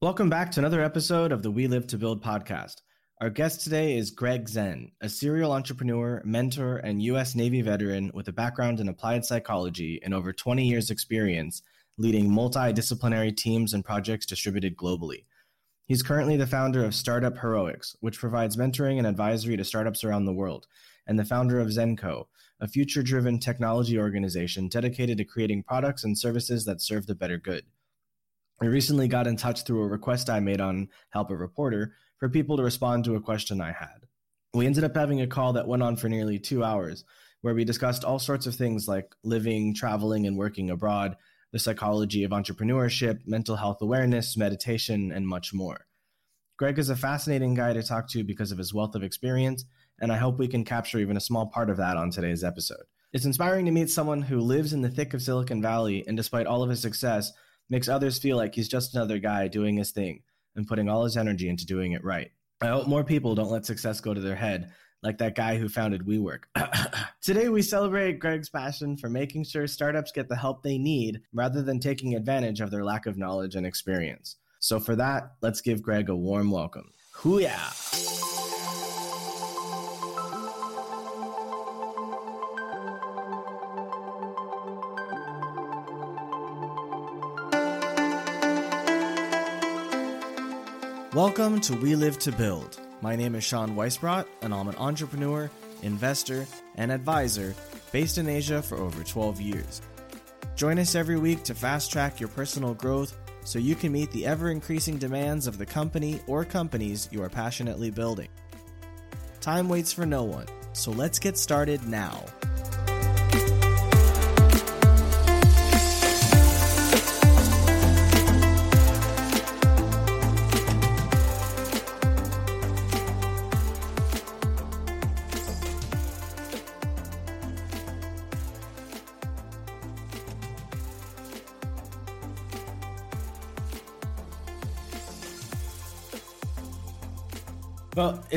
Welcome back to another episode of the We Live to Build podcast. Our guest today is Greg Zen, a serial entrepreneur, mentor, and U.S. Navy veteran with a background in applied psychology and over 20 years' experience leading multidisciplinary teams and projects distributed globally. He's currently the founder of Startup Heroics, which provides mentoring and advisory to startups around the world, and the founder of Zenco, a future driven technology organization dedicated to creating products and services that serve the better good. I recently got in touch through a request I made on Help a Reporter for people to respond to a question I had. We ended up having a call that went on for nearly two hours, where we discussed all sorts of things like living, traveling, and working abroad, the psychology of entrepreneurship, mental health awareness, meditation, and much more. Greg is a fascinating guy to talk to because of his wealth of experience, and I hope we can capture even a small part of that on today's episode. It's inspiring to meet someone who lives in the thick of Silicon Valley and, despite all of his success, makes others feel like he's just another guy doing his thing and putting all his energy into doing it right. I hope more people don't let success go to their head, like that guy who founded WeWork. Today, we celebrate Greg's passion for making sure startups get the help they need rather than taking advantage of their lack of knowledge and experience. So, for that, let's give Greg a warm welcome. Hooyah! Welcome to We Live to Build. My name is Sean Weisbrot, and I'm an entrepreneur, investor, and advisor based in Asia for over 12 years. Join us every week to fast track your personal growth so you can meet the ever increasing demands of the company or companies you are passionately building. Time waits for no one, so let's get started now.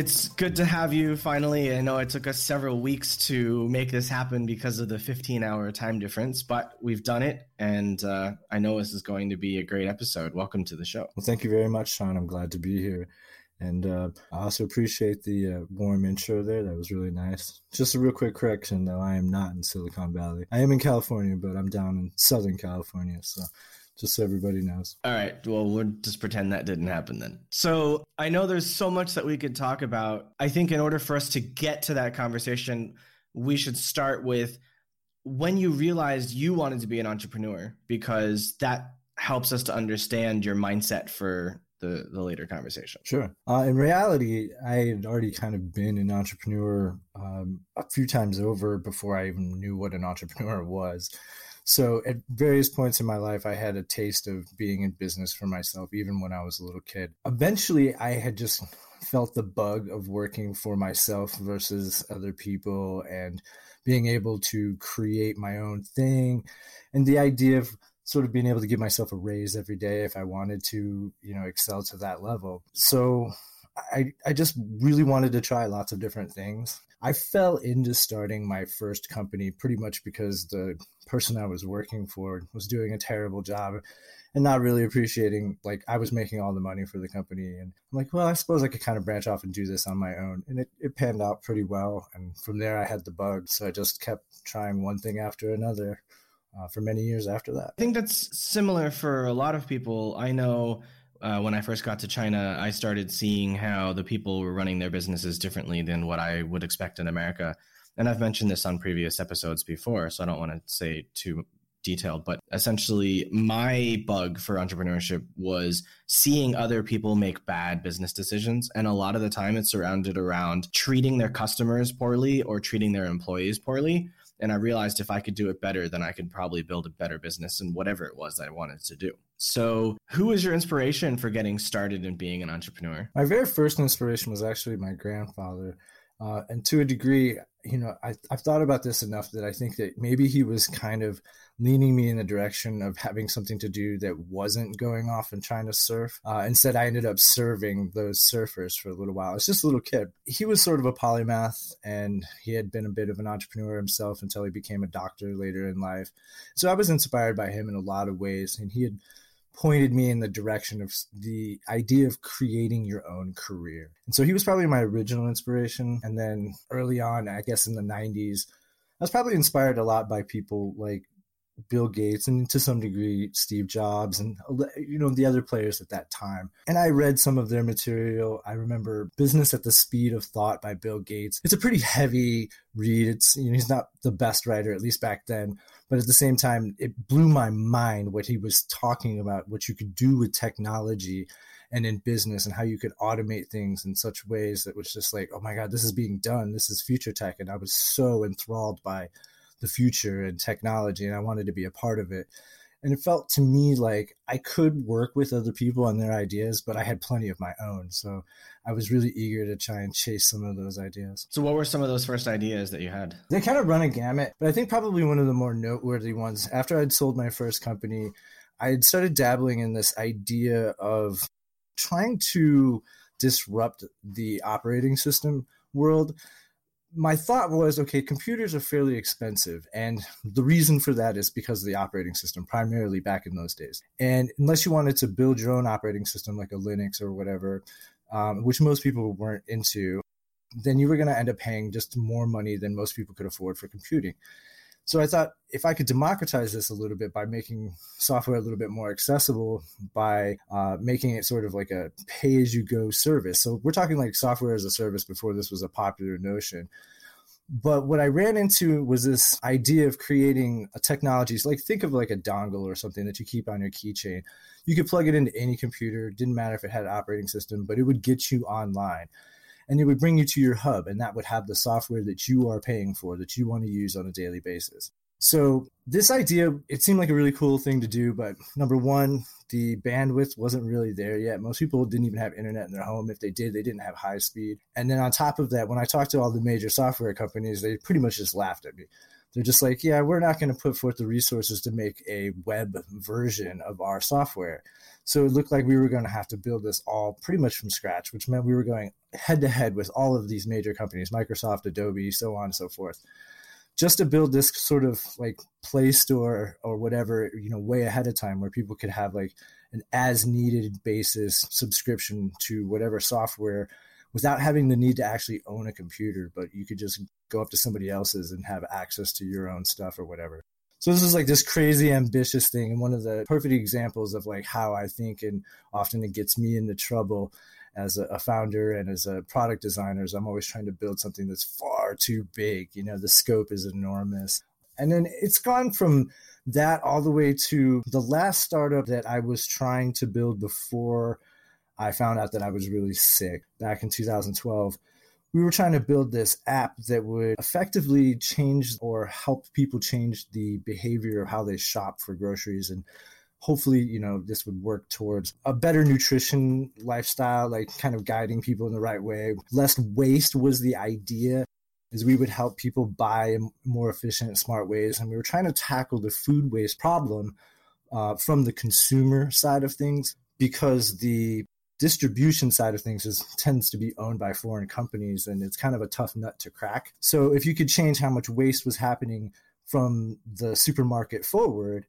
It's good to have you finally. I know it took us several weeks to make this happen because of the 15 hour time difference, but we've done it. And uh, I know this is going to be a great episode. Welcome to the show. Well, thank you very much, Sean. I'm glad to be here. And uh, I also appreciate the uh, warm intro there. That was really nice. Just a real quick correction, though. I am not in Silicon Valley. I am in California, but I'm down in Southern California. So just so everybody knows. All right. Well, we'll just pretend that didn't happen then. So I know there's so much that we could talk about. I think in order for us to get to that conversation, we should start with when you realized you wanted to be an entrepreneur, because that helps us to understand your mindset for the, the later conversation. Sure. Uh, in reality, I had already kind of been an entrepreneur um, a few times over before I even knew what an entrepreneur was. So at various points in my life, I had a taste of being in business for myself, even when I was a little kid. Eventually, I had just felt the bug of working for myself versus other people and being able to create my own thing and the idea of sort of being able to give myself a raise every day if I wanted to, you know, excel to that level. So I, I just really wanted to try lots of different things. I fell into starting my first company pretty much because the person I was working for was doing a terrible job and not really appreciating like I was making all the money for the company and I'm like, well, I suppose I could kind of branch off and do this on my own. And it, it panned out pretty well. And from there I had the bug. So I just kept trying one thing after another uh, for many years after that. I think that's similar for a lot of people. I know uh, when I first got to China, I started seeing how the people were running their businesses differently than what I would expect in America. And I've mentioned this on previous episodes before, so I don't want to say too detailed, but essentially, my bug for entrepreneurship was seeing other people make bad business decisions. And a lot of the time, it's surrounded around treating their customers poorly or treating their employees poorly. And I realized if I could do it better, then I could probably build a better business in whatever it was that I wanted to do. So, who was your inspiration for getting started in being an entrepreneur? My very first inspiration was actually my grandfather. Uh, and to a degree, you know, I, I've thought about this enough that I think that maybe he was kind of leaning me in the direction of having something to do that wasn't going off and trying to surf. Uh, instead, I ended up serving those surfers for a little while. I was just a little kid. He was sort of a polymath and he had been a bit of an entrepreneur himself until he became a doctor later in life. So I was inspired by him in a lot of ways. And he had pointed me in the direction of the idea of creating your own career. And so he was probably my original inspiration. And then early on, I guess in the 90s, I was probably inspired a lot by people like Bill Gates and to some degree Steve Jobs and you know the other players at that time. And I read some of their material. I remember Business at the Speed of Thought by Bill Gates. It's a pretty heavy read. It's you know he's not the best writer at least back then, but at the same time it blew my mind what he was talking about what you could do with technology and in business and how you could automate things in such ways that was just like, oh my God, this is being done. This is future tech. And I was so enthralled by the future and technology, and I wanted to be a part of it. And it felt to me like I could work with other people on their ideas, but I had plenty of my own. So I was really eager to try and chase some of those ideas. So, what were some of those first ideas that you had? They kind of run a gamut, but I think probably one of the more noteworthy ones after I'd sold my first company, I had started dabbling in this idea of trying to disrupt the operating system world my thought was okay computers are fairly expensive and the reason for that is because of the operating system primarily back in those days. And unless you wanted to build your own operating system like a linux or whatever um, which most people weren't into then you were going to end up paying just more money than most people could afford for computing so I thought if I could democratize this a little bit by making software a little bit more accessible, by uh, making it sort of like a pay as you go service. So we're talking like software as a service before this was a popular notion. But what I ran into was this idea of creating a technology. So like think of like a dongle or something that you keep on your keychain. You could plug it into any computer. Didn't matter if it had an operating system, but it would get you online and it would bring you to your hub and that would have the software that you are paying for that you want to use on a daily basis. So this idea it seemed like a really cool thing to do but number one the bandwidth wasn't really there yet. Most people didn't even have internet in their home. If they did they didn't have high speed. And then on top of that when i talked to all the major software companies they pretty much just laughed at me they're just like yeah we're not going to put forth the resources to make a web version of our software. So it looked like we were going to have to build this all pretty much from scratch, which meant we were going head to head with all of these major companies, Microsoft, Adobe, so on and so forth, just to build this sort of like Play Store or whatever, you know, way ahead of time where people could have like an as needed basis subscription to whatever software without having the need to actually own a computer, but you could just go up to somebody else's and have access to your own stuff or whatever. So this is like this crazy ambitious thing, and one of the perfect examples of like how I think, and often it gets me into trouble as a, founder and as a product designer. Is I'm always trying to build something that's far too big. You know, the scope is enormous, and then it's gone from that all the way to the last startup that I was trying to build before I found out that I was really sick back in 2012 we were trying to build this app that would effectively change or help people change the behavior of how they shop for groceries. And hopefully you know this would work towards a better nutrition lifestyle like kind of guiding people in the right way. Less waste was the idea is we would help people buy in more efficient smart ways. And we were trying to tackle the food waste problem uh, from the consumer side of things because the distribution side of things is tends to be owned by foreign companies and it's kind of a tough nut to crack. So if you could change how much waste was happening from the supermarket forward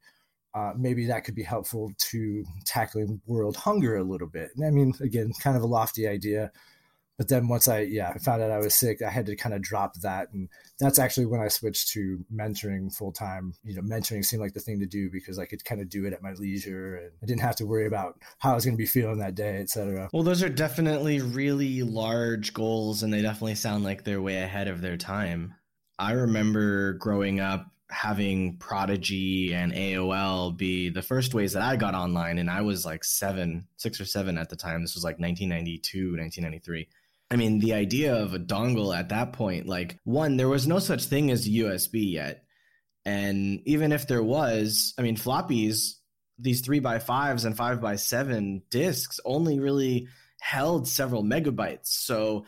uh, maybe that could be helpful to tackling world hunger a little bit. And i mean again kind of a lofty idea but then once I yeah I found out I was sick, I had to kind of drop that, and that's actually when I switched to mentoring full time. You know, mentoring seemed like the thing to do because I could kind of do it at my leisure, and I didn't have to worry about how I was going to be feeling that day, etc. Well, those are definitely really large goals, and they definitely sound like they're way ahead of their time. I remember growing up having Prodigy and AOL be the first ways that I got online, and I was like seven, six or seven at the time. This was like 1992, 1993 I mean, the idea of a dongle at that point, like, one, there was no such thing as USB yet. And even if there was, I mean, floppies, these three by fives and five by seven disks only really held several megabytes. So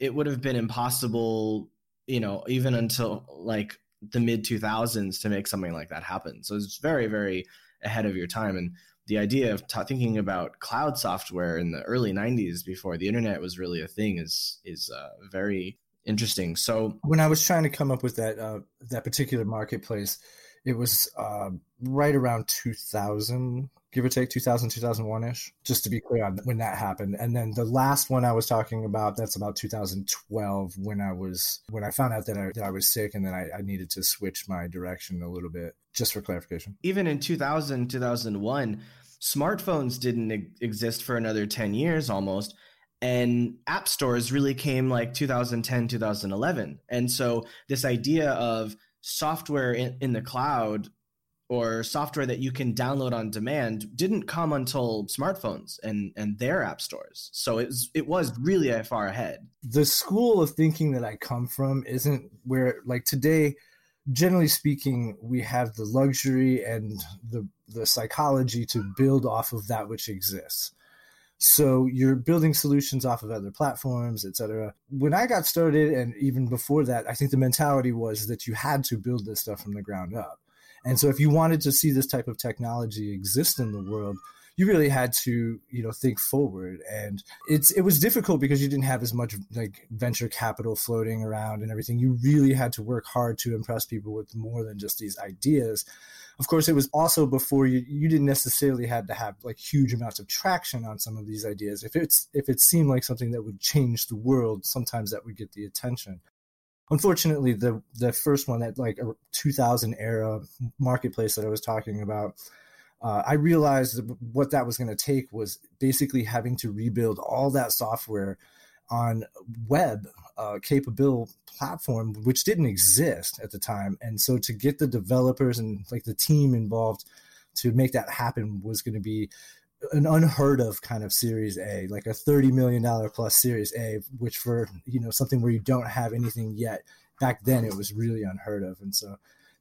it would have been impossible, you know, even until like the mid 2000s to make something like that happen. So it's very, very ahead of your time. And the idea of thinking about cloud software in the early 90s before the internet was really a thing is is uh, very interesting so when i was trying to come up with that uh, that particular marketplace It was uh, right around 2000, give or take 2000, 2001 ish, just to be clear on when that happened. And then the last one I was talking about, that's about 2012 when I was, when I found out that I, that I was sick and then I, I needed to switch my direction a little bit, just for clarification. Even in 2000, 2001, smartphones didn't exist for another 10 years almost and app stores really came like 2010 2011 and so this idea of software in, in, the cloud or software that you can download on demand didn't come until smartphones and and their app stores. So it was it was really far ahead. The school of thinking that i come from isn't where like today generally speaking we have the luxury and the the psychology to build off of that which exists so you're building solutions off of other platforms, et cetera. When I got started, and even before that, I think the mentality was that you had to build this stuff from the ground up. And so if you wanted to see this type of technology exist in the world, you really had to you know think forward. And it's it was difficult because you didn't have as much like venture capital floating around and everything. You really had to work hard to impress people with more than just these ideas. Of course it was also before you you didn't necessarily have to have like huge amounts of traction on some of these ideas. If it's if it seemed like something that would change the world sometimes that would get the attention. Unfortunately the the first one that like a 2000 era marketplace that i was talking about uh, I realized what that was going to take was basically having to rebuild all that software on web uh, capable platform, which didn't exist at the time. And so to get the developers and like the team involved to make that happen was going to be an unheard of kind of series A, like a $30 million plus series A, which for, you know, something where you don't have anything yet back then, it was really unheard of. And so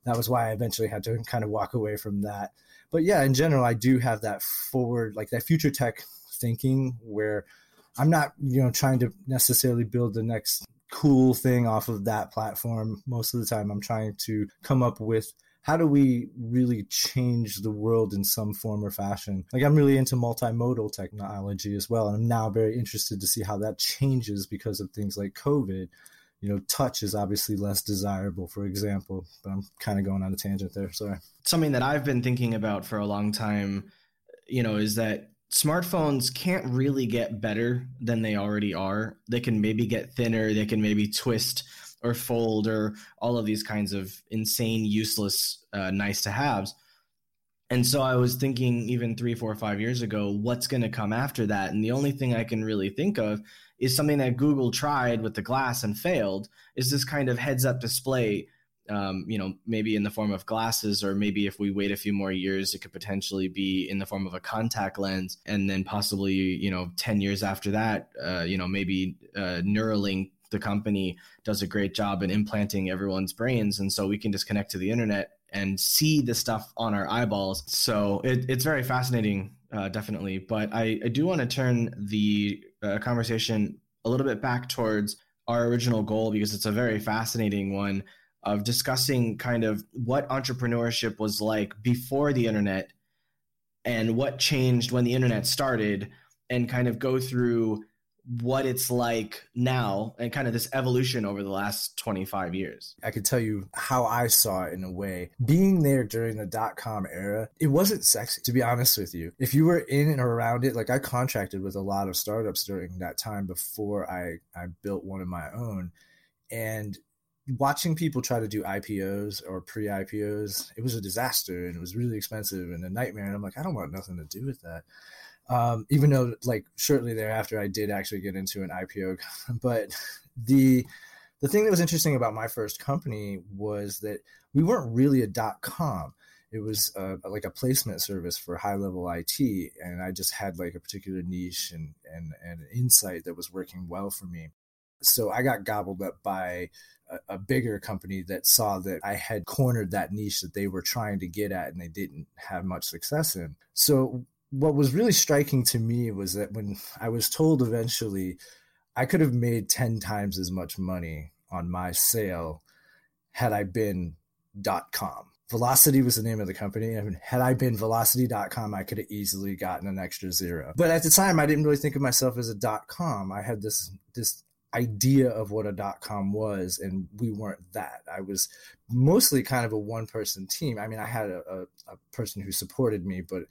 that was why I eventually had to kind of walk away from that but yeah, in general, I do have that forward, like that future tech thinking where I'm not, you know, trying to necessarily build the next cool thing off of that platform. Most of the time, I'm trying to come up with how do we really change the world in some form or fashion? Like I'm really into multimodal technology as well, and I'm now very interested to see how that changes because of things like COVID you know, touch is obviously less desirable, for example. But I'm kind of going on a tangent there. Sorry. Something that I've been thinking about for a long time, you know, is that smartphones can't really get better than they already are. They can maybe get thinner, they can maybe twist or fold or all of these kinds of insane, useless, uh, nice to haves. And so I was thinking even three, four, five years ago, what's going to come after that? And the only thing I can really think of is something that Google tried with the glass and failed is this kind of heads up display. Um, you know, maybe in the form of glasses, or maybe if we wait a few more years, it could potentially be in the form of a contact lens. And then possibly, you know, 10 years after that, uh, you know, maybe uh, Neuralink, the company, does a great job in implanting everyone's brains. And so we can just connect to the internet and see the stuff on our eyeballs. So it, it's very fascinating, uh, definitely. But I, I do want to turn the uh, conversation a little bit back towards our original goal because it's a very fascinating one of discussing kind of what entrepreneurship was like before the internet and what changed when the internet started and kind of go through what it's like now and kind of this evolution over the last 25 years. I could tell you how I saw it in a way. Being there during the dot com era, it wasn't sexy, to be honest with you. If you were in and around it, like I contracted with a lot of startups during that time before I, I built one of my own. And watching people try to do IPOs or pre IPOs, it was a disaster and it was really expensive and a nightmare. And I'm like, I don't want nothing to do with that. Um, even though like shortly thereafter I did actually get into an IPO, but the the thing that was interesting about my first company was that we weren't really a dot com. It was uh, like a placement service for high level IT, and I just had like a particular niche and and and insight that was working well for me. So I got gobbled up by a, a bigger company that saw that I had cornered that niche that they were trying to get at, and they didn't have much success in. So what was really striking to me was that when I was told eventually I could have made 10 times as much money on my sale had I been dot .com. Velocity was the name of the company. I mean, had I been velocity.com, I could have easily gotten an extra zero. But at the time, I didn't really think of myself as a dot .com. I had this this idea of what a dot com was and we weren't that i was mostly kind of a one person team i mean i had a, a, a, person who supported me but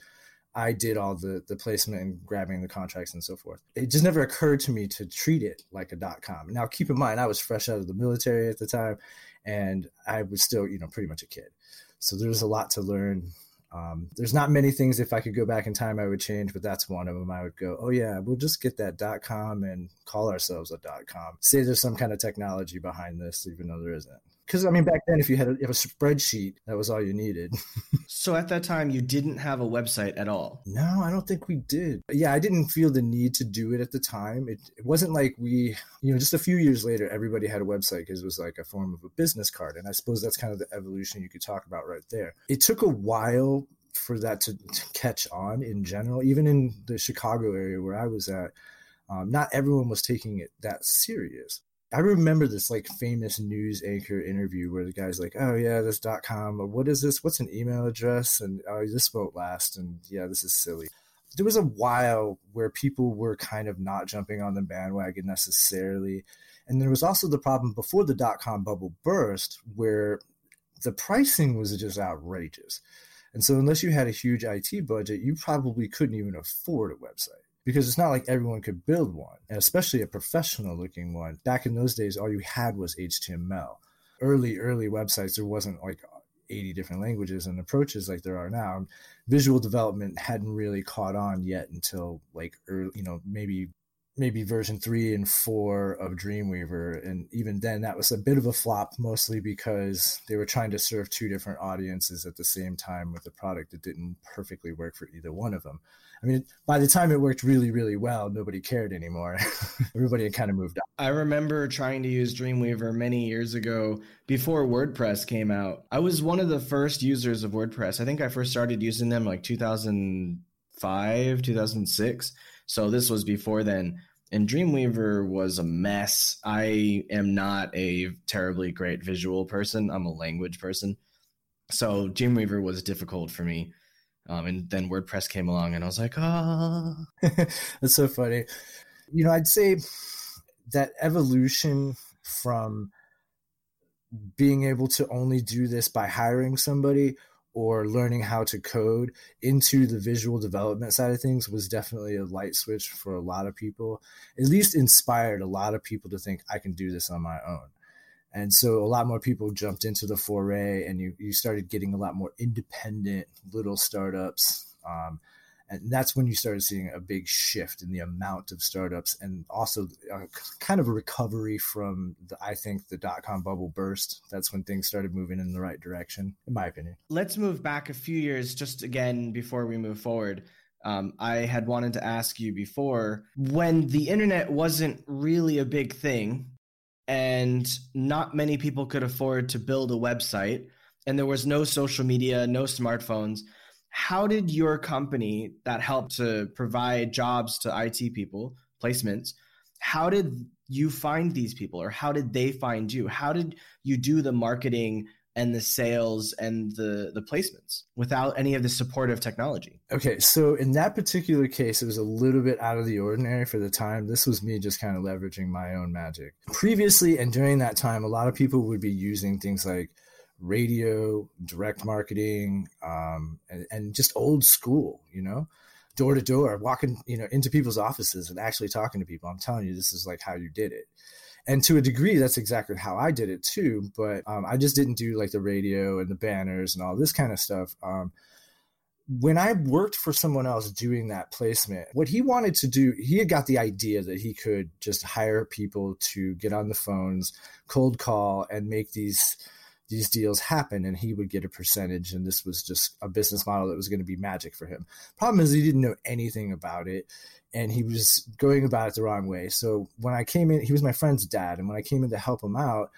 i did all the the placement and grabbing the contracts and so forth. It just never occurred to me to treat it like a dot com. Now keep in mind i was fresh out of the military at the time and i was still you know pretty much a kid. So there's a lot to learn. Um, there's not many things if I could go back in time I would change, but that's one of them. I would go, oh yeah, we'll just get that dot com and call ourselves a dot com. Say there's some kind of technology behind this, even though there isn't because I mean, back then, if you had a, a spreadsheet, that was all you needed. so at that time, you didn't have a website at all. No, I don't think we did. Yeah, I didn't feel the need to do it at the time. It, it wasn't like we, you know, just a few years later, everybody had a website because it was like a form of a business card, and I suppose that's kind of the evolution you could talk about right there. It took a while for that to, to catch on in general, even in the Chicago area where I was at. Um, not everyone was taking it that serious. I remember this like famous news anchor interview where the guy's like, "Oh yeah, this dot com. Uh, what is this? What's an email address? And oh, this won't last. And yeah, this is silly." There was a while where people were kind of not jumping on the bandwagon necessarily, and there was also the problem before the dot com bubble burst where the pricing was just outrageous. And so, unless you had a huge IT budget, you probably couldn't even afford a website because it's not like everyone could build one, and especially a professional looking one. Back in those days, all you had was HTML. Early, early websites, there wasn't like 80 different languages and approaches like there are now. Visual development hadn't really caught on yet until like early, you know, maybe maybe version three and four of Dreamweaver. And even then, that was a bit of a flop, mostly because they were trying to serve two different audiences at the same time with a product that didn't perfectly work for either one of them. I mean, by the time it worked really, really well, nobody cared anymore. Everybody had kind of moved on. I remember trying to use Dreamweaver many years ago before WordPress came out. I was one of the first users of WordPress. I think I first started using them like 2005, 2006. So this was before then. And Dreamweaver was a mess. I am not a terribly great visual person. I'm a language person. So Dreamweaver was difficult for me. Um, and then WordPress came along, and I was like, ah. Oh. That's so funny. You know, I'd say that evolution from being able to only do this by hiring somebody or learning how to code into the visual development side of things was definitely a light switch for a lot of people. At least inspired a lot of people to think I can do this on my own. And so a lot more people jumped into the foray, and you, you started getting a lot more independent little startups. Um, and that's when you started seeing a big shift in the amount of startups and also a, kind of a recovery from the, i think the dot-com bubble burst. That's when things started moving in the right direction in my opinion. Let's move back a few years just again before we move forward. Um, i had wanted to ask you before when the internet wasn't really a big thing and not many people could afford to build a website and there was no social media no smartphones how did your company that helped to provide jobs to IT people placements how did you find these people or how did they find you how did you do the marketing and the sales and the the placements without any of the supportive technology. Okay, so in that particular case, it was a little bit out of the ordinary for the time. This was me just kind of leveraging my own magic. Previously and during that time, a lot of people would be using things like radio, direct marketing, um, and, and just old school, you know, door to door, walking, you know, into people's offices and actually talking to people. I'm telling you, this is like how you did it. And to a degree that's exactly how i did it too but um, i just didn't do like the radio and the banners and all this kind of stuff. Um, when i worked for someone else doing that placement what he wanted to do he had got the idea that he could just hire people to get on the phones cold call and make these these deals happen and he would get a percentage and this was just a business model that was going to be magic for him problem is he didn't know anything about it and he was going about it the wrong way. So when I came in, he was my friend's dad, and when I came in to help him out,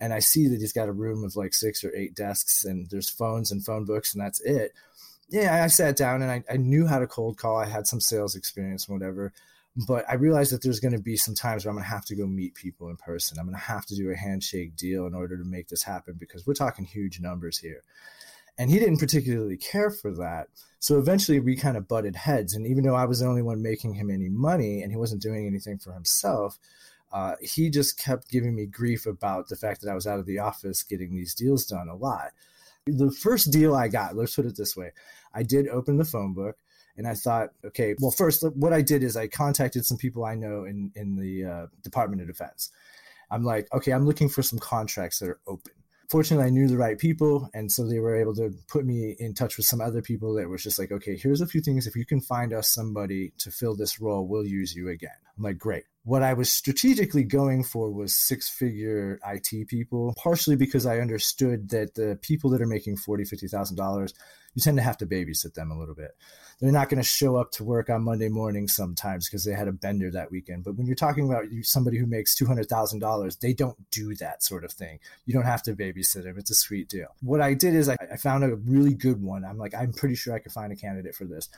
and I see that he's got a room of like six or eight desks, and there's phones and phone books, and that's it. Yeah, I sat down and I, I knew how to cold call. I had some sales experience, whatever. But I realized that there's going to be some times where I'm going to have to go meet people in person. I'm going to have to do a handshake deal in order to make this happen because we're talking huge numbers here. And he didn't particularly care for that. So eventually we kind of butted heads. And even though I was the only one making him any money and he wasn't doing anything for himself, uh, he just kept giving me grief about the fact that I was out of the office getting these deals done a lot. The first deal I got, let's put it this way I did open the phone book and I thought, okay, well, first, what I did is I contacted some people I know in, in the uh, Department of Defense. I'm like, okay, I'm looking for some contracts that are open fortunately, I knew the right people, and so they were able to put me in touch with some other people that was just like, okay, here's a few things. If you can find us somebody to fill this role, we'll use you again. I'm like, great. What I was strategically going for was six figure IT people, partially because I understood that the people that are making forty, fifty thousand dollars, you tend to have to babysit them a little bit they're not going to show up to work on Monday morning sometimes because they had a bender that weekend. But when you're talking about somebody who makes $200,000, they don't do that sort of thing. You don't have to babysit them. It's a sweet deal. What I did is I, I found a really good one. I'm like, I'm pretty sure I could find a candidate for this.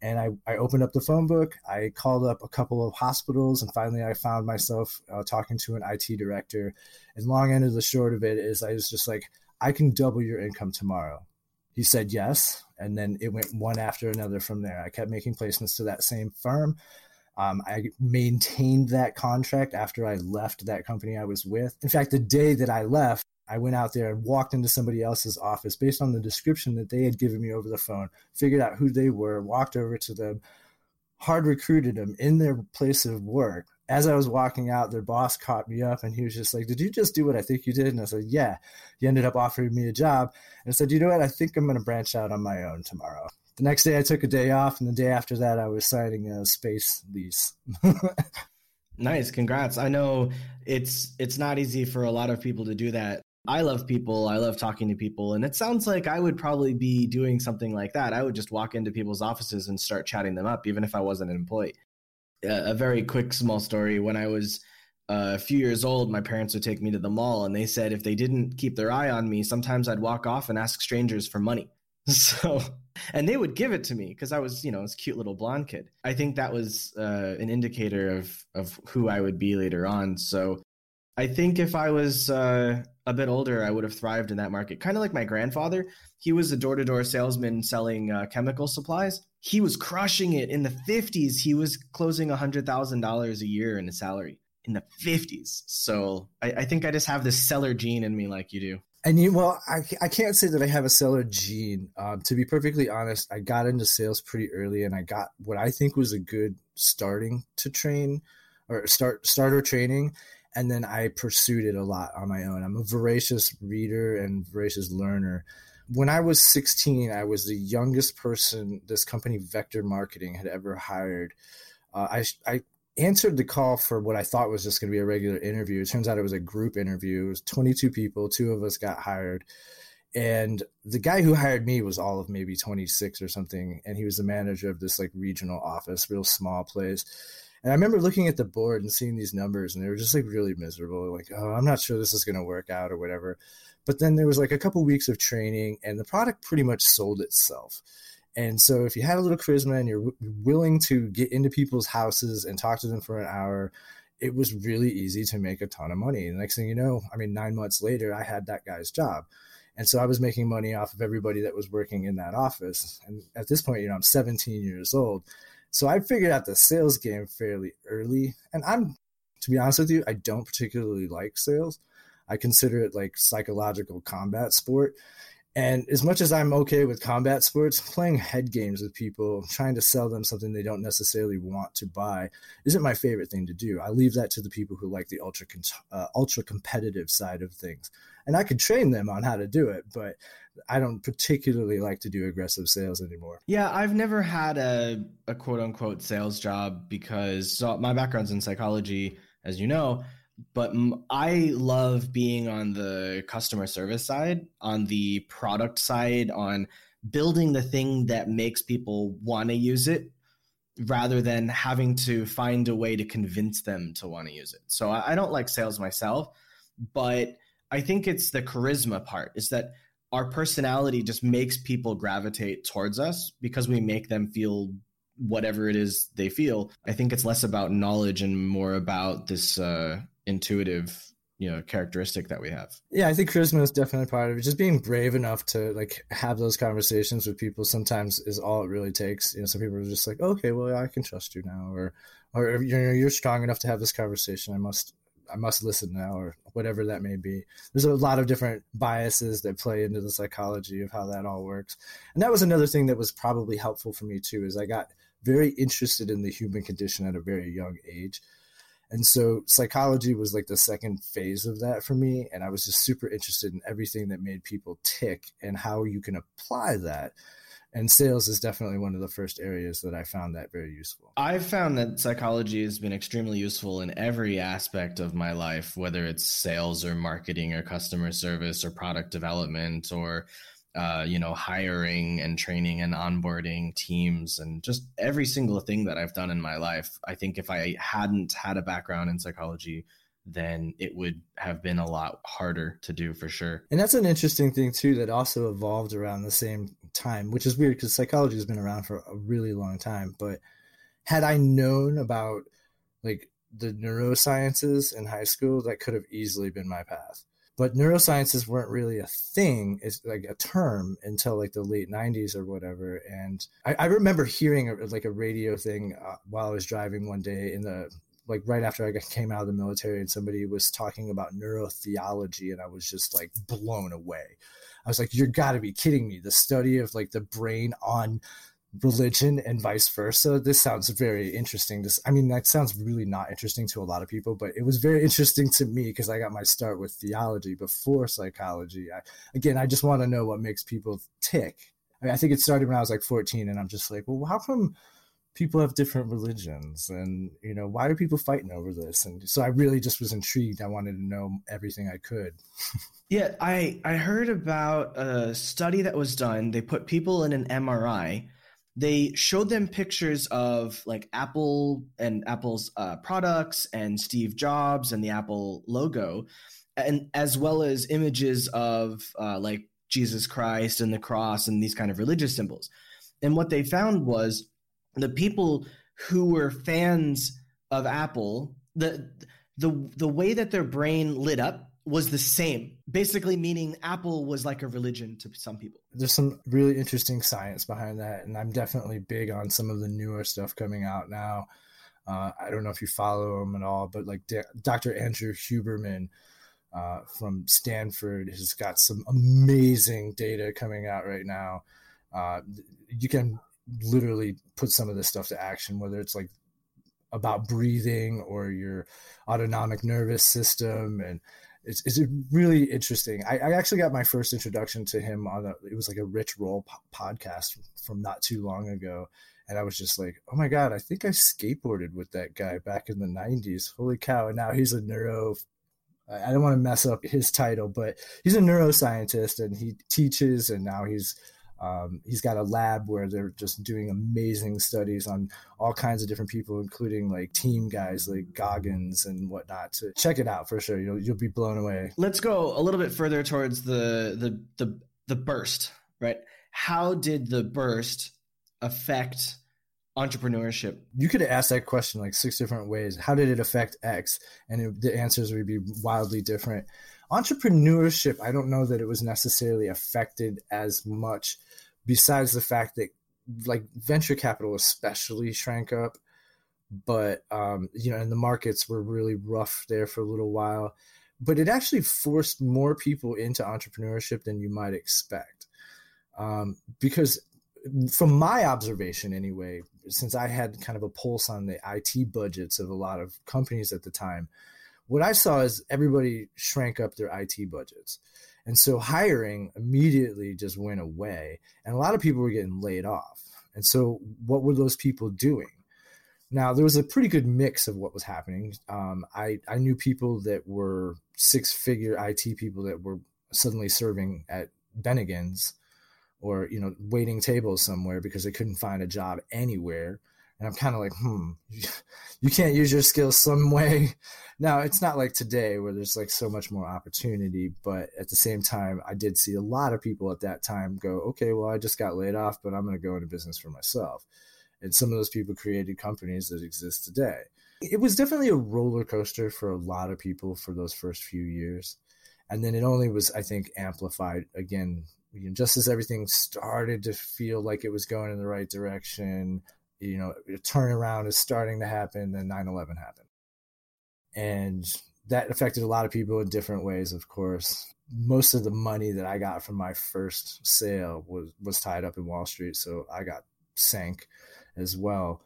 And I, I opened up the phone book. I called up a couple of hospitals, and finally I found myself uh, talking to an IT director. And long end of the short of it is I was just like, I can double your income tomorrow. He said yes and then it went one after another from there. I kept making placements to that same firm. Um, I maintained that contract after I left that company I was with. In fact, the day that I left, I went out there and walked into somebody else's office based on the description that they had given me over the phone, figured out who they were, walked over to them, hard recruited them in their place of work, as I was walking out, their boss caught me up and he was just like, Did you just do what I think you did? And I said, Yeah. He ended up offering me a job. And I said, You know what? I think I'm going to branch out on my own tomorrow. The next day, I took a day off. And the day after that, I was signing a space lease. nice. Congrats. I know it's it's not easy for a lot of people to do that. I love people. I love talking to people. And it sounds like I would probably be doing something like that. I would just walk into people's offices and start chatting them up, even if I wasn't an employee a very quick small story. When i was uh, a few years old my parents would take me to the mall and they said if they didn't keep their eye on me sometimes i'd walk off and ask strangers for money. So and they would give it to me because i was you know this cute little blonde kid. I think that was uh, an indicator of of who i would be later on. So i think if i was uh, a bit older i would have thrived in that market. Kind of like my grandfather he was a door-to-door salesman selling uh, chemical supplies he was crushing it. In the 50s he was closing $100000 a year in a salary. In the 50s so I, I, think i just have this seller gene in me like you do. And you well i, I can't say that i have a seller gene. Um, to be perfectly honest i got into sales pretty early and i got what i think was a good starting to train or start starter training. And then i pursued it a lot on my own. I'm a voracious reader and voracious learner when I was 16, I was the youngest person this company, Vector Marketing, had ever hired. Uh, I, I answered the call for what I thought was just going to be a regular interview. It turns out it was a group interview. It was 22 people, two of us got hired. And the guy who hired me was all of maybe 26 or something. And he was the manager of this like regional office, real small place. And I remember looking at the board and seeing these numbers, and they were just like really miserable. Like, oh, I'm not sure this is going to work out or whatever. But then there was like a couple weeks of training, and the product pretty much sold itself. And so, if you had a little charisma and you're w- willing to get into people's houses and talk to them for an hour, it was really easy to make a ton of money. The next thing you know, I mean, nine months later, I had that guy's job. And so I was making money off of everybody that was working in that office. And at this point, you know, I'm 17 years old. So I figured out the sales game fairly early. And I'm, to be honest with you, I don't particularly like sales. I consider it like psychological combat sport. And as much as I'm okay with combat sports, playing head games with people, trying to sell them something they don't necessarily want to buy, isn't my favorite thing to do. I leave that to the people who like the ultra uh, ultra competitive side of things, and I could train them on how to do it. But I don't particularly like to do aggressive sales anymore. Yeah, I've never had a, a quote unquote sales job because my background's in psychology, as you know but I love being on the customer service side, on the product side, on building the thing that makes people want to use it rather than having to find a way to convince them to want to use it. So I, I don't like sales myself, but I think it's the charisma part is that our personality just makes people gravitate towards us because we make them feel whatever it is they feel. I think it's less about knowledge and more about this uh, intuitive you know characteristic that we have. Yeah i think charisma is definitely part of it. Just being brave enough to like have those conversations with people sometimes is all it really takes. You know some people are just like okay well i can trust you now or or you know you're strong enough to have this conversation. I must i must listen now or whatever that may be. There's a lot of different biases that play into the psychology of how that all works. And that was another thing that was probably helpful for me too is i got very interested in the human condition at a very young age and so psychology was like the second phase of that for me. And I was just super interested in everything that made people tick and how you can apply that. And sales is definitely one of the first areas that I found that very useful. I've found that psychology has been extremely useful in every aspect of my life, whether it's sales or marketing or customer service or product development or uh, you know, hiring and training and onboarding teams and just every single thing that I've done in my life. I think if I hadn't had a background in psychology, then it would have been a lot harder to do for sure. And that's an interesting thing too that also evolved around the same time, which is weird because psychology has been around for a really long time. But had I known about like the neurosciences in high school, that could have easily been my path but neurosciences weren't really a thing it's like a term until like the late 90s or whatever and i, I remember hearing a, like a radio thing uh, while i was driving one day in the like right after i came out of the military and somebody was talking about neurotheology and i was just like blown away. I was like you're got to be kidding me. The study of like the brain on religion and vice versa. This sounds very interesting. This, I mean, that sounds really not interesting to a lot of people, but it was very interesting to me because I got my start with theology before psychology. I, again, I just want to know what makes people tick. I, mean, I think it started when I was like 14, and I'm just like, well, how come people have different religions, and you know, why are people fighting over this? And so I really just was intrigued. I wanted to know everything I could. yeah, I I heard about a study that was done. They put people in an MRI they showed them pictures of like Apple and Apple's uh, products and Steve Jobs and the Apple logo, and as well as images of uh, like Jesus Christ and the cross and these kind of religious symbols. And what they found was the people who were fans of Apple, the the the way that their brain lit up was the same, basically meaning Apple was like a religion to some people. There's some really interesting science behind that, and I'm definitely big on some of the newer stuff coming out now. Uh, I don't know if you follow him at all, but like D- Dr. Andrew Huberman uh, from Stanford has got some amazing data coming out right now. Uh, you can literally put some of this stuff to action, whether it's like about breathing or your autonomic nervous system and it's, it's really interesting. I, I, actually got my first introduction to him on a, it was like a Rich Roll po- podcast from not too long ago. And I was just like, oh my God, I think I skateboarded with that guy back in the 90s. Holy cow. And now he's a neuro, I don't want to mess up his title, but he's a neuroscientist and he teaches and now he's um, he's got a lab where they're just doing amazing studies on all kinds of different people, including like team guys like Goggins and whatnot. So check it out for sure. You'll you'll be blown away. Let's go a little bit further towards the the the the burst, right? How did the burst affect entrepreneurship? You could ask that question like six different ways. How did it affect X? And it, the answers would be wildly different entrepreneurship i don't know that it was necessarily affected as much besides the fact that like venture capital especially shrank up. But um, you know and the markets were really rough there for a little while. But it actually forced more people into entrepreneurship than you might expect. Um, because from my observation anyway since i had kind of a pulse on the it budgets of a lot of companies at the time what I saw is everybody shrank up their IT budgets. And so hiring immediately just went away. And a lot of people were getting laid off. And so what were those people doing? Now, there was a pretty good mix of what was happening. Um, I, I knew people that were six figure IT people that were suddenly serving at Bennigan's or, you know, waiting tables somewhere because they couldn't find a job anywhere and I'm kind of like, hmm, you can't use your skills some way. Now, it's not like today where there's like so much more opportunity, but at the same time, I did see a lot of people at that time go, okay, well, I just got laid off, but I'm going to go into business for myself. And some of those people created companies that exist today. It was definitely a roller coaster for a lot of people for those first few years. And then it only was, I think, amplified again, you know, just as everything started to feel like it was going in the right direction, you know, a turnaround is starting to happen, then 9 11 happened. And that affected a lot of people in different ways, of course. Most of the money that I got from my first sale was was tied up in Wall Street, so I got sank as well.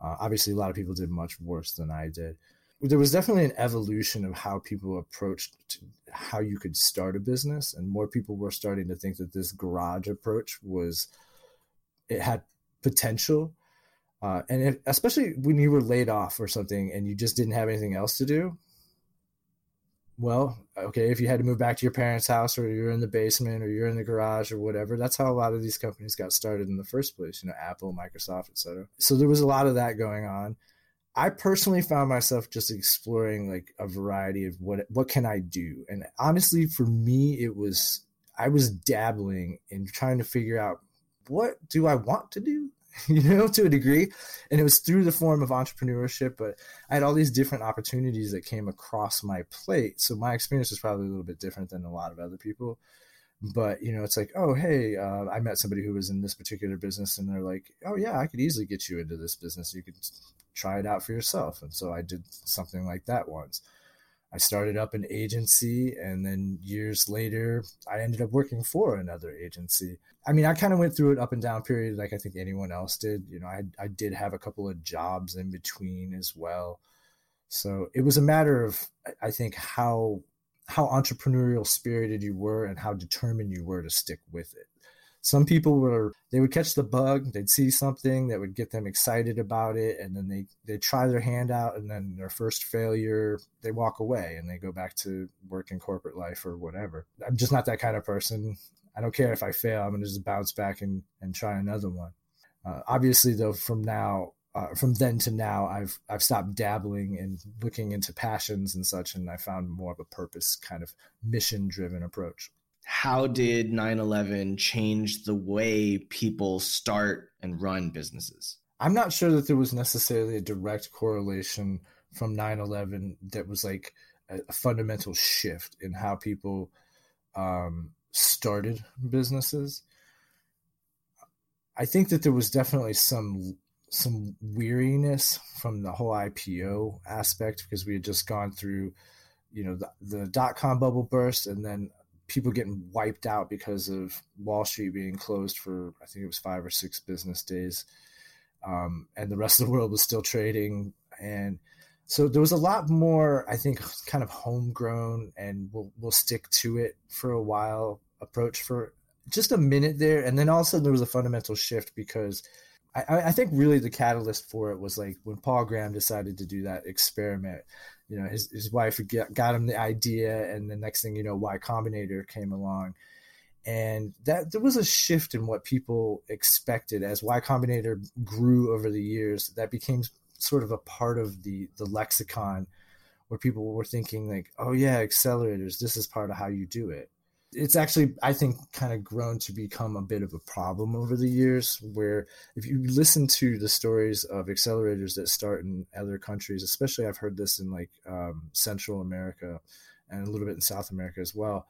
Uh, obviously, a lot of people did much worse than I did. There was definitely an evolution of how people approached how you could start a business, and more people were starting to think that this garage approach was it had potential. Uh, and if, especially when you were laid off or something and you just didn't have anything else to do, well, okay, if you had to move back to your parents' house or you're in the basement or you're in the garage or whatever, that's how a lot of these companies got started in the first place, you know, Apple, Microsoft, etc. So there was a lot of that going on. I personally found myself just exploring like a variety of what what can I do? And honestly, for me, it was I was dabbling in trying to figure out what do I want to do? you know, to a degree. And it was through the form of entrepreneurship, but I had all these different opportunities that came across my plate. So my experience was probably a little bit different than a lot of other people. But, you know, it's like, oh, hey, uh, I met somebody who was in this particular business and they're like, oh, yeah, I could easily get you into this business. You could try it out for yourself. And so I did something like that once. I started up an agency, and then years later, I ended up working for another agency. I mean, I kind of went through an up and down period, like I think anyone else did. You know, I I did have a couple of jobs in between as well, so it was a matter of I think how how entrepreneurial spirited you were and how determined you were to stick with it some people were they would catch the bug they'd see something that would get them excited about it and then they they try their hand out and then their first failure they walk away and they go back to work in corporate life or whatever. I'm just not that kind of person. I don't care if i fail i'm going to just bounce back and and try another one. Uh, obviously though from now uh, from then to now i've i've stopped dabbling and looking into passions and such and i found more of a purpose kind of mission driven approach how did 9-11 change the way people start and run businesses? I'm not sure that there was necessarily a direct correlation from 9-11 that was like a, a fundamental shift in how people um, started businesses. I think that there was definitely some some weariness from the whole ipo aspect because we had just gone through you know the, the dot com bubble burst and then people getting wiped out because of Wall Street being closed for I think it was five or six business days, um, and the rest of the world was still trading, and so there was a lot more I think kind of homegrown and we'll we'll stick to it for a while approach for just a minute there, and then all of a sudden there was a fundamental shift because. I, I think really the catalyst for it was like when Paul Graham decided to do that experiment you know his, his wife got, him the idea and the next thing you know y combinator came along. And that there was a shift in what people expected as y combinator grew over the years that became sort of a part of the the lexicon where people were thinking like oh yeah accelerators this is part of how you do it it's actually i think kind of grown to become a bit of a problem over the years where if you listen to the stories of accelerators that start in other countries especially i've heard this in like um, central america and a little bit in south america as well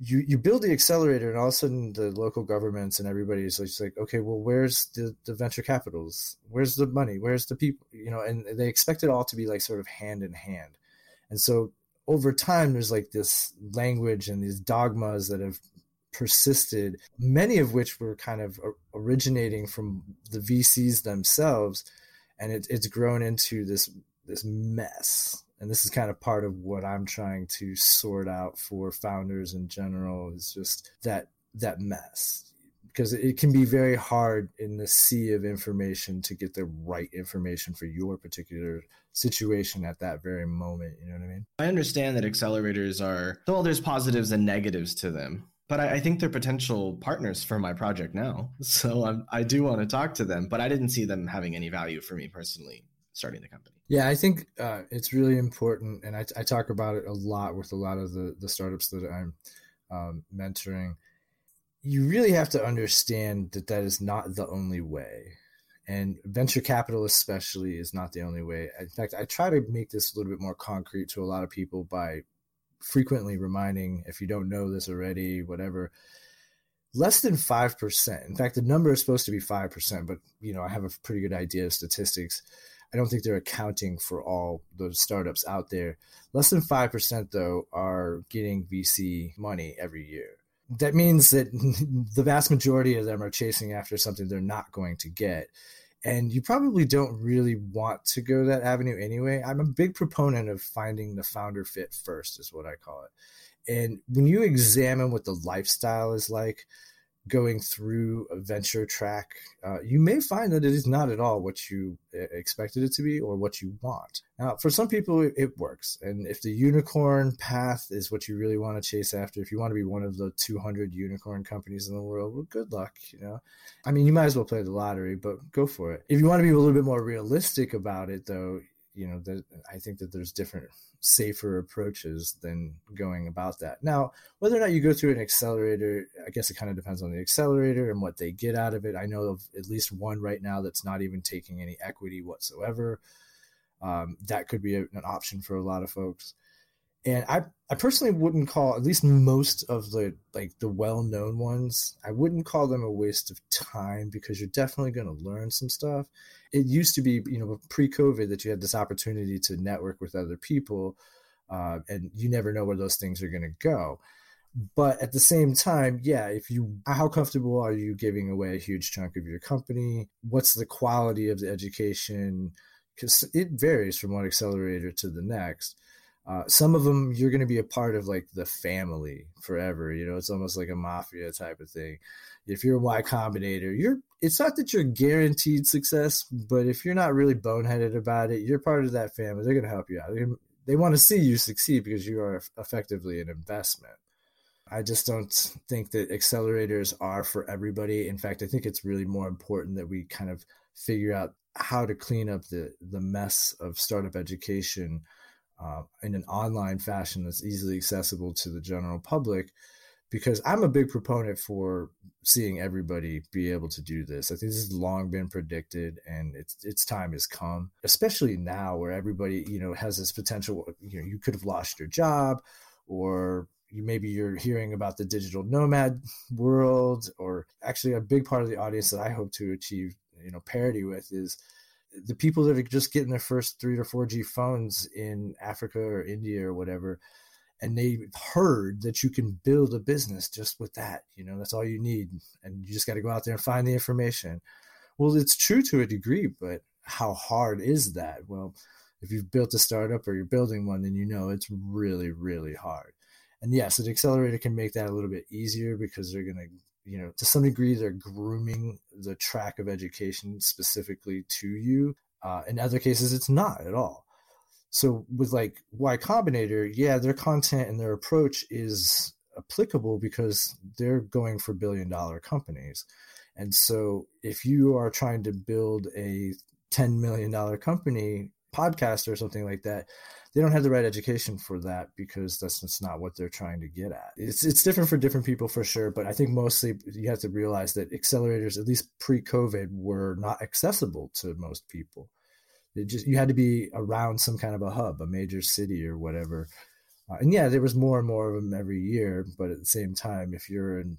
you you build the accelerator and all of a sudden the local governments and everybody's like, like okay well where's the, the venture capitals? Where's the money? Where's the people? You know and they expect it all to be like sort of hand in hand. And so over time there's like this language and these dogmas that have persisted many of which were kind of originating from the vcs themselves and it, it's grown into this this mess. And this is kind of part of what i'm trying to sort out for founders in general is just that that mess because it can be very hard in the sea of information to get the right information for your particular situation at that very moment. You know what I mean? I understand that accelerators are, well, there's positives and negatives to them, but I, I think they're potential partners for my project now. So I'm, I do want to talk to them, but I didn't see them having any value for me personally starting the company. Yeah, I think uh, it's really important. And I, I, talk about it a lot with a lot of the, the startups that I'm um, mentoring you really have to understand that that is not the only way And venture capital, especially, is not the only way. In fact, I try to make this a little bit more concrete to a lot of people by frequently reminding, if you don't know this already, whatever, less than 5%. In fact, the number is supposed to be 5%, but you know, I have a pretty good idea of statistics. I don't think they're accounting for all those startups out there. Less than 5% though are getting VC money every year. That means that the vast majority of them are chasing after something they're not going to get. And you probably don't really want to go that avenue anyway. I'm a big proponent of finding the founder fit first, is what I call it. And when you examine what the lifestyle is like, going through a venture track, uh, you may find that it is not at all what you expected it to be or what you want. Now, for some people, it, it works. And if the unicorn path is what you really want to chase after, if you want to be one of the 200 unicorn companies in the world, well, good luck. You know, I mean, you might as well play the lottery, but go for it. If you want to be a little bit more realistic about it, though, you know, that I think that there's different safer approaches than going about that. Now, whether or not you go through an accelerator, I guess it kind of depends on the accelerator and what they get out of it. I know of at least one right now that's not even taking any equity whatsoever. Um, that could be a, an option for a lot of folks and I, I personally wouldn't call at least most of the like the well-known ones i wouldn't call them a waste of time because you're definitely going to learn some stuff. It used to be you know pre-covid that you had this opportunity to network with other people uh, and you never know where those things are going to go. But at the same time yeah if you how comfortable are you giving away a huge chunk of your company? What's the quality of the education? Because it varies from one accelerator to the next uh, some of them you're going to be a part of like the family forever. You know, it's almost like a mafia type of thing. If you're a Y Combinator, you're. It's not that you're guaranteed success, but if you're not really boneheaded about it, you're part of that family. They're going to help you out. Gonna, they want to see you succeed because you are effectively an investment. I just don't think that accelerators are for everybody. In fact, I think it's really more important that we kind of figure out how to clean up the the mess of startup education uh, in an online fashion that's easily accessible to the general public because I'm a big proponent for seeing everybody be able to do this. I think this has long been predicted and it's its time has come, especially now where everybody, you know, has this potential, you know, you could have lost your job or you maybe you're hearing about the digital nomad world or actually a big part of the audience that I hope to achieve, you know, parity with is the people that are just getting their first three or four G phones in Africa or India or whatever, and they've heard that you can build a business just with that. You know, that's all you need, and you just got to go out there and find the information. Well, it's true to a degree, but how hard is that? Well, if you've built a startup or you're building one, then you know it's really, really hard. And yes, an accelerator can make that a little bit easier because they're going to you know to some degree they're grooming the track of education specifically to you uh, in other cases it's not at all. So with like y combinator yeah their content and their approach is applicable because they're going for billion dollar companies. And so if you are trying to build a 10 million dollar company podcast or something like that they don't have the right education for that because that's not what they're trying to get at. It's it's different for different people for sure, but I think mostly you have to realize that accelerators, at least pre-COVID, were not accessible to most people. It just you had to be around some kind of a hub, a major city or whatever. Uh, and yeah, there was more and more of them every year, but at the same time, if you're in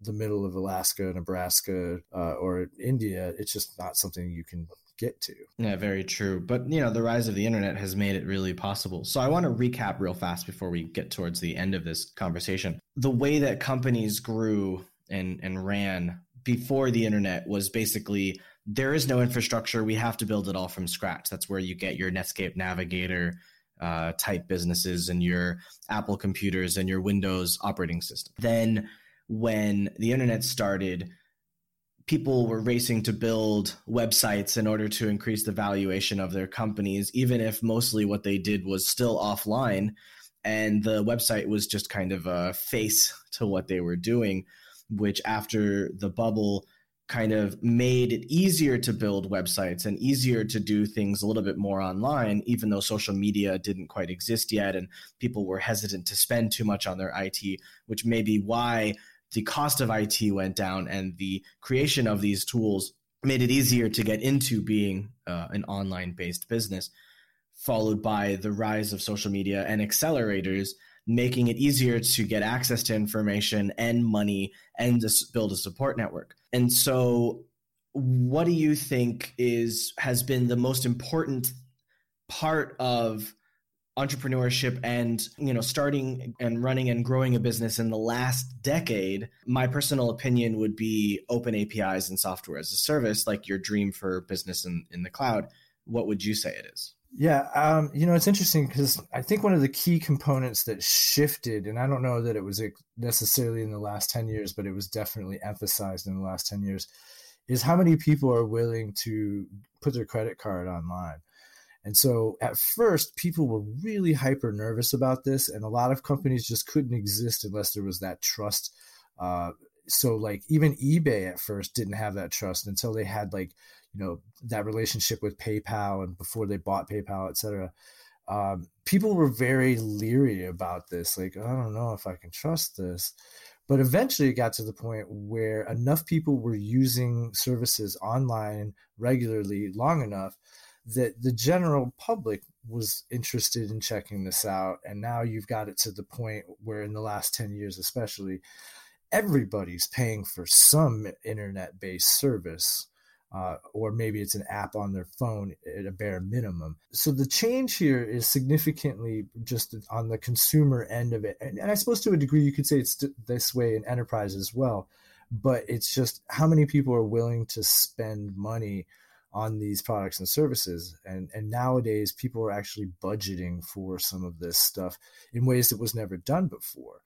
the middle of Alaska, Nebraska, uh, or India, it's just not something you can get to. Yeah, very true. But you know, the rise of the internet has made it really possible. So I want to recap real fast before we get towards the end of this conversation. The way that companies grew and and ran before the internet was basically there is no infrastructure. We have to build it all from scratch. That's where you get your Netscape Navigator uh, type businesses and your Apple computers and your Windows operating system. Then when the internet started, people were racing to build websites in order to increase the valuation of their companies, even if mostly what they did was still offline. And the website was just kind of a face to what they were doing, which after the bubble kind of made it easier to build websites and easier to do things a little bit more online, even though social media didn't quite exist yet and people were hesitant to spend too much on their IT, which may be why the cost of IT went down and the creation of these tools made it easier to get into being uh, an online based business, followed by the rise of social media and accelerators, making it easier to get access to information and money and build a support network. And so, what do you think is has been the most important part of entrepreneurship and you know starting and running and growing a business in the last decade my personal opinion would be open apis and software as a service like your dream for business in, in the cloud. What would you say it is? Yeah um, you know it's interesting because i think one of the key components that shifted and i don't know that it was necessarily in the last 10 years but it was definitely emphasized in the last 10 years is how many people are willing to put their credit card online and so at first, people were really hyper nervous about this, and a lot of companies just couldn't exist unless there was that trust. Uh, so like even eBay at first didn't have that trust until they had like you know that relationship with PayPal and before they bought PayPal, etc. Um, people were very leery about this. Like I don't know if I can trust this. But eventually it got to the point where enough people were using services online regularly long enough that the general public was interested in checking this out and now you've got it to the point where in the last 10 years especially everybody's paying for some internet based service uh, or maybe it's an app on their phone at a bare minimum. So the change here is significantly just on the consumer end of it. And, and I suppose to a degree you could say it's this way in enterprise as well. But it's just how many people are willing to spend money on these products and services and and nowadays people are actually budgeting for some of this stuff in ways that was never done before.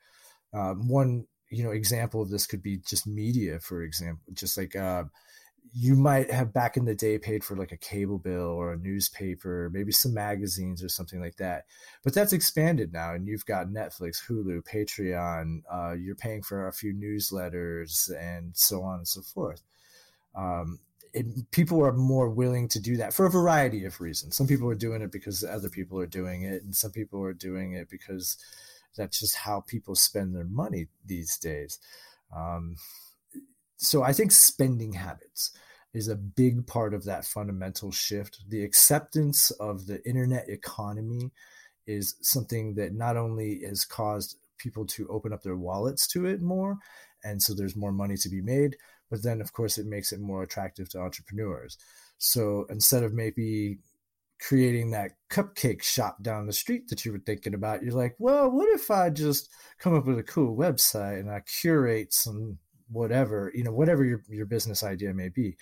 Um, one you know example of this could be just media for example just like uh, you might have back in the day paid for like a cable bill or a newspaper maybe some magazines or something like that but that's expanded now and you've got netflix hulu patreon uh, you're paying for a few newsletters and so on and so forth. Um, it, people are more willing to do that for a variety of reasons. Some people are doing it because other people are doing it, and some people are doing it because that's just how people spend their money these days. Um, so I think spending habits is a big part of that fundamental shift. The acceptance of the internet economy is something that not only has caused people to open up their wallets to it more, and so there's more money to be made, but then of course it makes it more attractive to entrepreneurs. So instead of maybe creating that cupcake shop down the street that you were thinking about you're like well what if i just come up with a cool website and i curate some whatever you know whatever your, your business idea may be?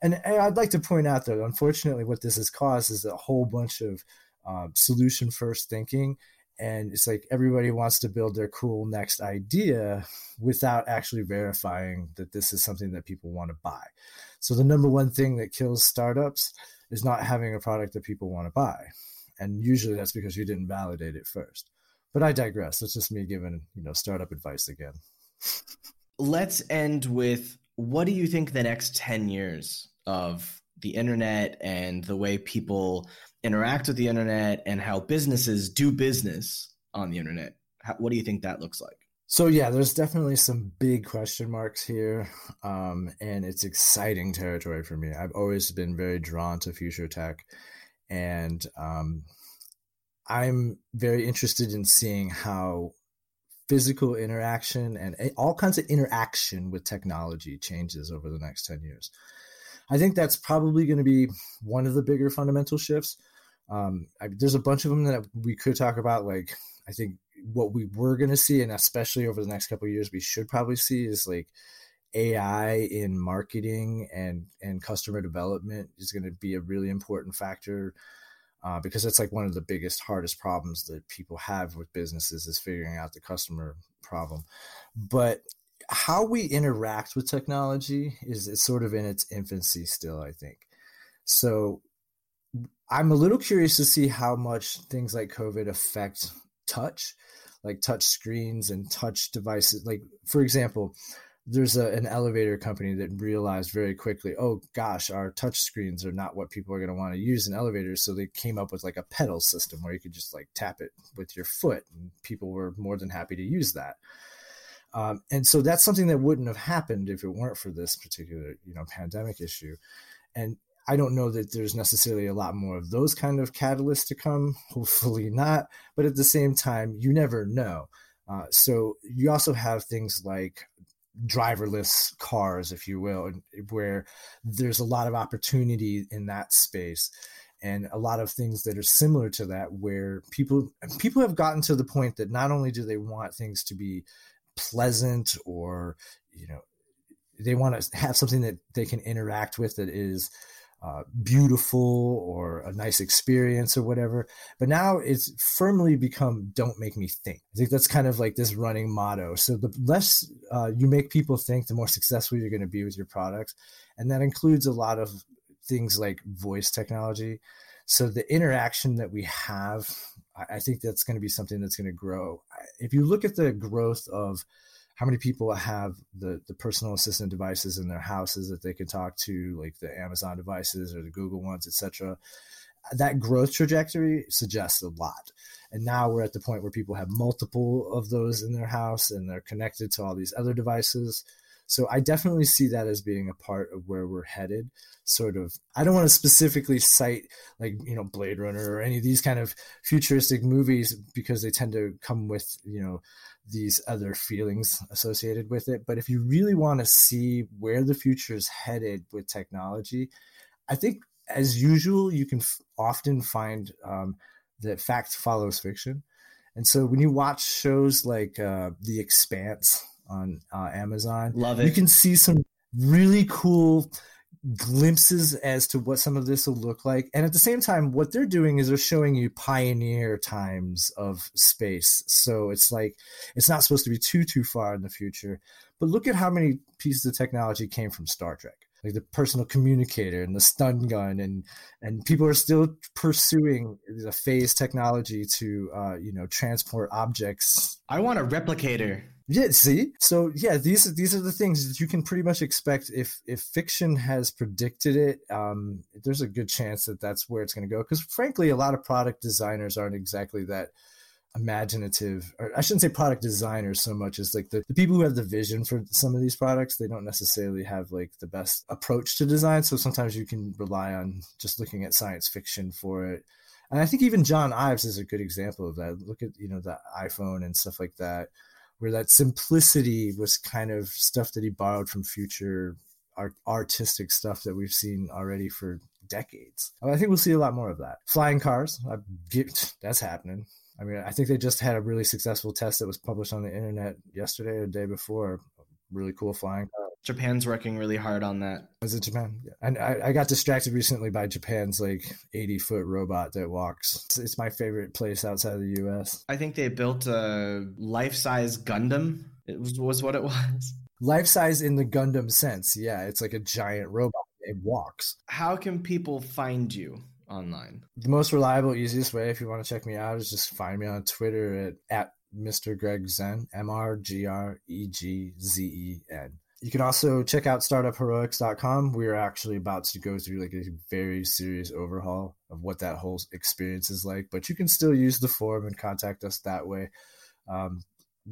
And, i'd like to point out that unfortunately what this has caused is a whole bunch of um, solution first thinking and it's like everybody wants to build their cool next idea without actually verifying that this is something that people want to buy. So the number one thing that kills startups is not having a product that people want to buy. And usually that's because you didn't validate it first. But i digress. That's just me giving you know startup advice again. Let's end with what do you think the next 10 years of the internet and the way people interact with the internet and how businesses do business on the internet. How, what do you think that looks like? So yeah, there's definitely some big question marks here, um, and it's exciting territory for me. I've always been very drawn to future tech, and um, I'm very interested in seeing how physical interaction and all kinds of interaction with technology changes over the next 10 years. I think that's probably going to be one of the bigger fundamental shifts. Um, I, there's a bunch of them that we could talk about. Like, I think what we were going to see, and especially over the next couple years, we should probably see is like AI in marketing and and customer development is going to be a really important factor. Uh, because that's like one of the biggest, hardest problems that people have with businesses is figuring out the customer problem. But how we interact with technology is, is sort of in its infancy still, I think. So I'm a little curious to see how much things like COVID affect touch, like touch screens and touch devices. Like, for example, there's a, an elevator company that realized very quickly, oh gosh, our touch screens are not what people are going to want to use in elevators. So they came up with like a pedal system where you could just like tap it with your foot, and people were more than happy to use that. Um, and so that's something that wouldn't have happened if it weren't for this particular, you know, pandemic issue. And I don't know that there's necessarily a lot more of those kind of catalysts to come. Hopefully not. But at the same time, you never know. Uh, so you also have things like driverless cars, if you will, where there's a lot of opportunity in that space and a lot of things that are similar to that where people people have gotten to the point that not only do they want things to be pleasant or you know they want to have something that they can interact with that is uh, beautiful or a nice experience or whatever. But now it's firmly become don't make me think. I think that's kind of like this running motto. So the less uh, you make people think, the more successful you're going to be with your products. And that includes a lot of things like voice technology. So the interaction that we have, I think that's going to be something that's going to grow. If you look at the growth of how many people have the the personal assistant devices in their houses that they can talk to like the amazon devices or the google ones etc that growth trajectory suggests a lot. And now we're at the point where people have multiple of those in their house and they're connected to all these other devices. So i definitely see that as being a part of where we're headed sort of. I don't want to specifically cite like you know blade runner or any of these kind of futuristic movies because they tend to come with you know these other feelings associated with it. But if you really want to see where the future is headed with technology, I think as usual, you can f- often find um, that fact follows fiction. And so when you watch shows like uh, The Expanse on uh, Amazon, love it. You can see some really cool glimpses as to what some of this will look like. And at the same time, what they're doing is they're showing you pioneer times of space. So it's like it's not supposed to be too too far in the future. But look at how many pieces of technology came from Star Trek. Like the personal communicator and the stun gun, and and people are still pursuing the phase technology to uh, you know transport objects. I want a replicator. Yeah, see? So yeah, these are these are the things that you can pretty much expect if if fiction has predicted it, um, there's a good chance that that's where it's going to go because frankly a lot of product designers aren't exactly that imaginative or I shouldn't say product designers so much as like the, the people who have the vision for some of these products, they don't necessarily have like the best approach to design. So sometimes you can rely on just looking at science fiction for it. And I think even John Ives is a good example of that. Look at, you know, the iPhone and stuff like that where that simplicity was kind of stuff that he borrowed from future art, artistic stuff that we've seen already for decades. I think we'll see a lot more of that. Flying cars, that's happening. I mean, I think they just had a really successful test that was published on the internet yesterday or the day before. Really cool flying car. Japan's working really hard on that. Is it Japan? Yeah. And I, I, got distracted recently by Japan's like 80 foot robot that walks. It's, it's, my favorite place outside of the US. I think they built a life size Gundam. It was, was what it was. Life size in the Gundam sense. Yeah. It's like a giant robot. It walks. How can people find you? online? The most reliable, easiest way if you want to check me out is just find me on Twitter at, at Mr. Greg Zen, M R G R E G Z E N. You can also check out startupheroics.com. We're actually about to go through like a very serious overhaul of what that whole experience is like, but you can still use the form and contact us that way. Um,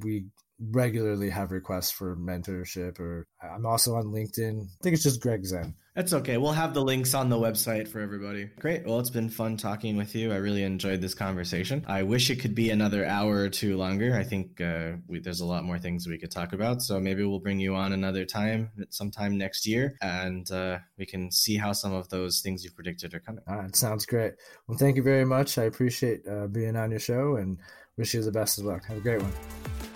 we regularly have requests for mentorship or I'm also on LinkedIn. I think it's just Greg Zen. That's okay. We'll have the links on the website for everybody. Great. Well, it's been fun talking with you. I really enjoyed this conversation. I wish it could be another hour or two longer. I think uh, we, there's a lot more things we could talk about. So maybe we'll bring you on another time, sometime next year, and uh, we can see how some of those things you've predicted are coming. All right. Sounds great. Well, thank you very much. I appreciate uh, being on your show and wish you the best of luck. Have a great one.